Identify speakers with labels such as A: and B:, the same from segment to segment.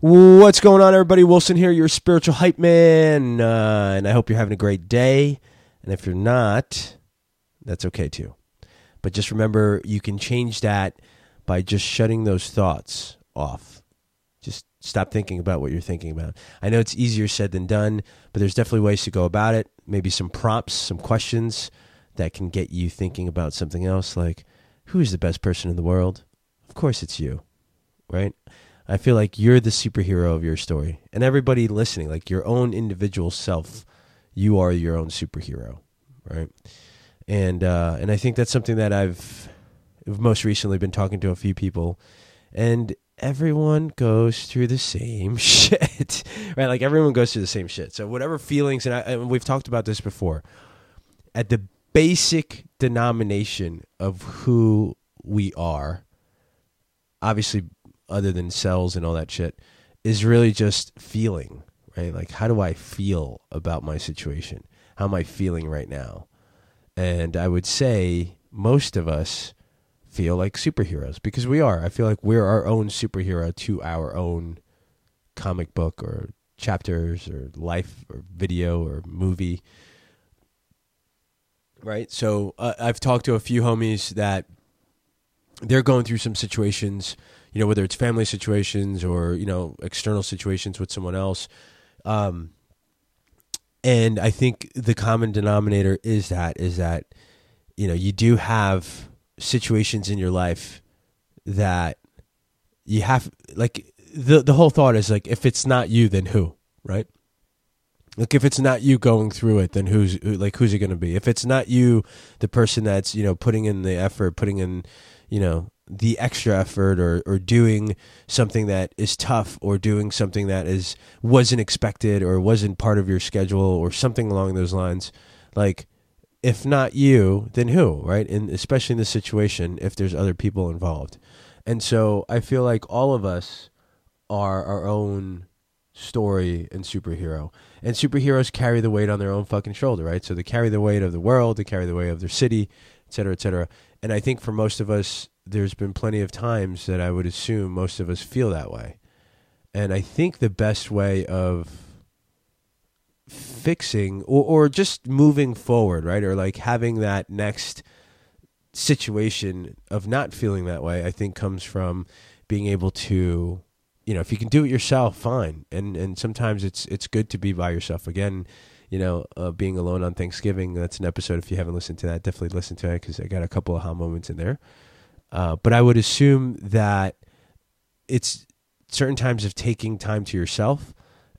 A: What's going on, everybody? Wilson here, your spiritual hype man, uh, and I hope you're having a great day. And if you're not, that's okay too. But just remember, you can change that by just shutting those thoughts off. Just stop thinking about what you're thinking about. I know it's easier said than done, but there's definitely ways to go about it. Maybe some prompts, some questions that can get you thinking about something else, like who is the best person in the world? Of course, it's you, right? I feel like you're the superhero of your story. And everybody listening, like your own individual self, you are your own superhero, right? And uh, and I think that's something that I've most recently been talking to a few people, and everyone goes through the same shit, right? Like everyone goes through the same shit. So whatever feelings, and, I, and we've talked about this before, at the basic denomination of who we are, obviously other than cells and all that shit, is really just feeling, right? Like, how do I feel about my situation? How am I feeling right now? And I would say most of us feel like superheroes because we are. I feel like we're our own superhero to our own comic book or chapters or life or video or movie. Right? So uh, I've talked to a few homies that they're going through some situations you know, whether it's family situations or you know external situations with someone else. Um, and I think the common denominator is that is that you know you do have situations in your life that you have like the the whole thought is like if it's not you then who right like if it's not you going through it then who's like who's it going to be if it's not you the person that's you know putting in the effort putting in you know the extra effort or, or doing something that is tough or doing something that is wasn't expected or wasn't part of your schedule or something along those lines like if not you then who right? And especially in this situation if there's other people involved. And so i feel like all of us are our own story and superhero. And superheroes carry the weight on their own fucking shoulder right? So they carry the weight of the world they carry the weight of their city et cetera et cetera and i think for most of us there's been plenty of times that I would assume most of us feel that way. And I think the best way of fixing or, or just moving forward, right? Or like having that next situation of not feeling that way, I think comes from being able to, you know, if you can do it yourself, fine. And and sometimes it's it's good to be by yourself. Again, you know, uh, being alone on Thanksgiving. That's an episode. If you haven't listened to that, definitely listen to it because I got a couple of aha moments in there. Uh, but I would assume that it's certain times of taking time to yourself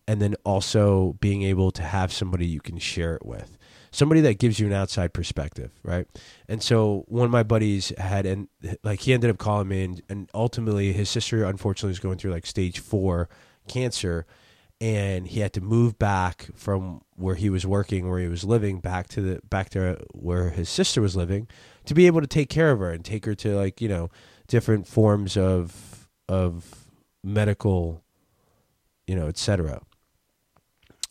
A: and then also being able to have somebody you can share it with somebody that gives you an outside perspective right and so one of my buddies had and like he ended up calling me and, and ultimately his sister unfortunately was going through like stage four cancer and he had to move back from where he was working where he was living back to the back to where his sister was living to be able to take care of her and take her to like you know different forms of of medical you know etc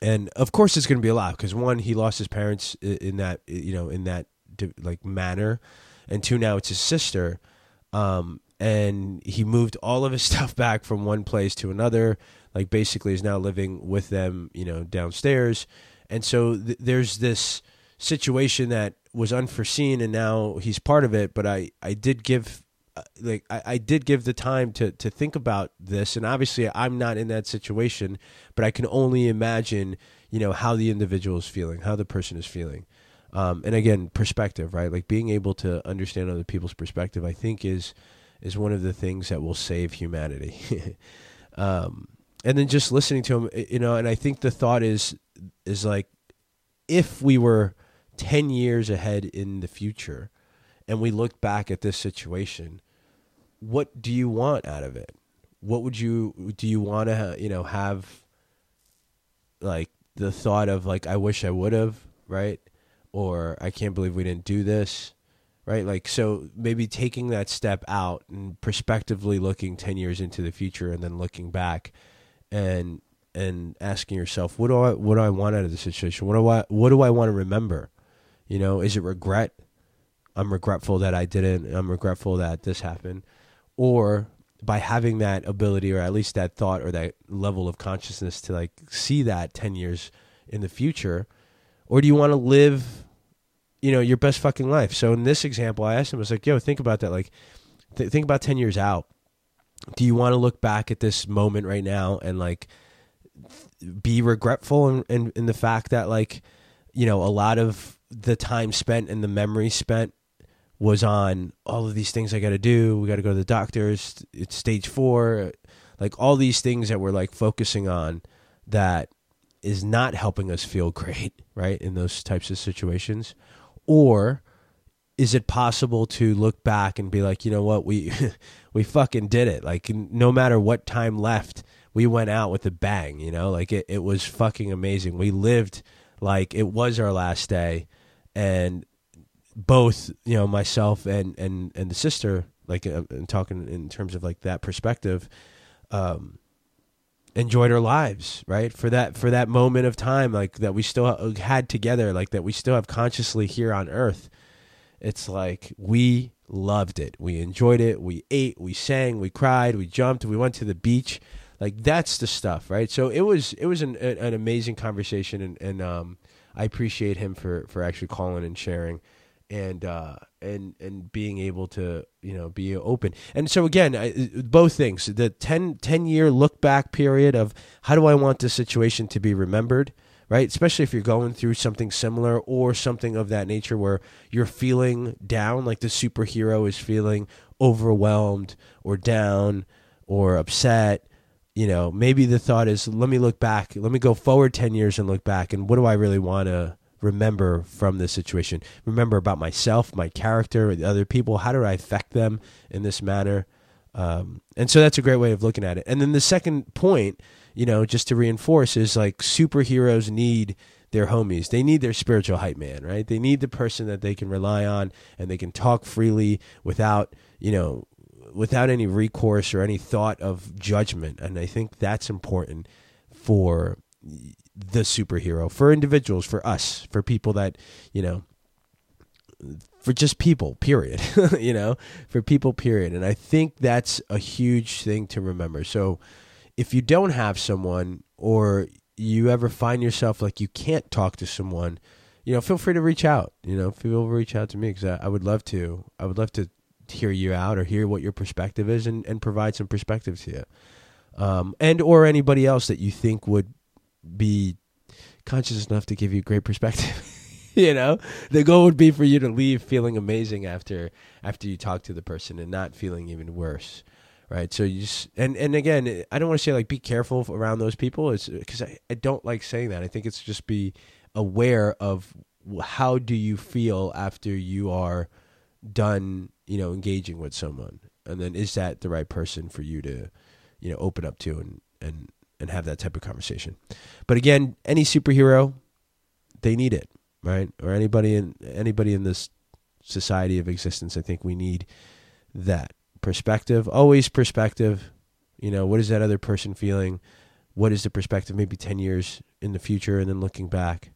A: and of course it's going to be a lot because one he lost his parents in that you know in that like manner and two now it's his sister. Um, and he moved all of his stuff back from one place to another like basically is now living with them you know downstairs. And so th- there's this situation that was unforeseen and now he's part of it but i i did give uh, like I, I did give the time to to think about this. And obviously i'm not in that situation but i can only imagine you know how the individual is feeling how the person is feeling. Um, and again perspective right? Like being able to understand other people's perspective i think is is one of the things that will save humanity. Um, and then just listening to him you know and i think the thought is is like if we were 10 years ahead in the future and we looked back at this situation, what do you want out of it? What would you do you want to you know have like the thought of like I wish I would have, right? Or I can't believe we didn't do this, right? Like so maybe taking that step out and prospectively looking 10 years into the future and then looking back and and asking yourself, what do I what do I want out of the situation? What do I what do I want to remember? You know, is it regret? I'm regretful that I didn't. I'm regretful that this happened, or by having that ability or at least that thought or that level of consciousness to like see that 10 years in the future or do you want to live you know your best fucking life so in this example i asked him i was like yo think about that like th- think about 10 years out do you want to look back at this moment right now and like be regretful in, in, in the fact that like you know a lot of the time spent and the memory spent was on all of these things I got to do. We got to go to the doctors. It's stage four. Like all these things that we're like focusing on that is not helping us feel great, right? In those types of situations. Or is it possible to look back and be like, you know what, we we fucking did it. Like no matter what time left, we went out with a bang, you know? Like it, it was fucking amazing. We lived like it was our last day and both you know myself and and and the sister like uh, and talking in terms of like that perspective um enjoyed our lives right for that for that moment of time like that we still had together like that we still have consciously here on earth it's like we loved it. We enjoyed it. We ate we sang we cried we jumped we went to the beach. Like that's the stuff right? So it was it was an, an amazing conversation and, and um i appreciate him for for actually calling and sharing and uh, and and being able to you know be open. And so again I, both things the 10, 10 year look back period of how do i want this situation to be remembered right especially if you're going through something similar or something of that nature where you're feeling down like the superhero is feeling overwhelmed or down or upset you know maybe the thought is let me look back let me go forward 10 years and look back and what do i really want to remember from this situation. Remember about myself, my character, the other people. How did I affect them in this manner? Um, and so that's a great way of looking at it. And then the second point, you know, just to reinforce is like superheroes need their homies. They need their spiritual hype man, right? They need the person that they can rely on and they can talk freely without, you know, without any recourse or any thought of judgment. And I think that's important for the superhero for individuals, for us, for people that, you know, for just people, period, you know, for people, period. And I think that's a huge thing to remember. So if you don't have someone or you ever find yourself like you can't talk to someone, you know, feel free to reach out. You know, feel free to reach out to me because I, I, would love to. I would love to hear you out or hear what your perspective is and, and provide some perspective to you. Um, and or anybody else that you think would be conscious enough to give you great perspective. you know, the goal would be for you to leave feeling amazing after after you talk to the person and not feeling even worse. Right. So you just, and, and again, I don't want to say like be careful around those people. It's because I, I don't like saying that. I think it's just be aware of how do you feel after you are done, you know, engaging with someone. And then is that the right person for you to, you know, open up to and, and and have that type of conversation. But again, any superhero, they need it, right? Or anybody in anybody in this society of existence, I think we need that perspective. Always perspective. You know, what is that other person feeling? What is the perspective? Maybe ten years in the future, and then looking back,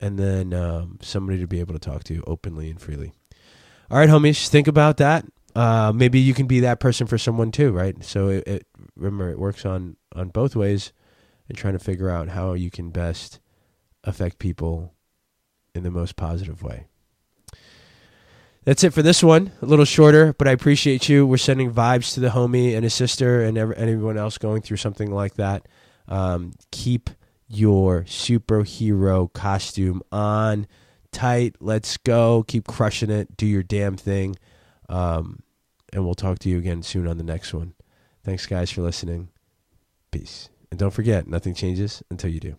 A: and then um, somebody to be able to talk to openly and freely. All right, homies, think about that. Uh, maybe you can be that person for someone too, right? So it, it remember it works on on both ways and trying to figure out how you can best affect people in the most positive way. That's it for this one. A little shorter, but I appreciate you. We're sending vibes to the homie and his sister and everyone else going through something like that. Um, keep your superhero costume on tight. Let's go. Keep crushing it. Do your damn thing. Um, and we'll talk to you again soon on the next one. Thanks, guys, for listening. Peace. And don't forget, nothing changes until you do.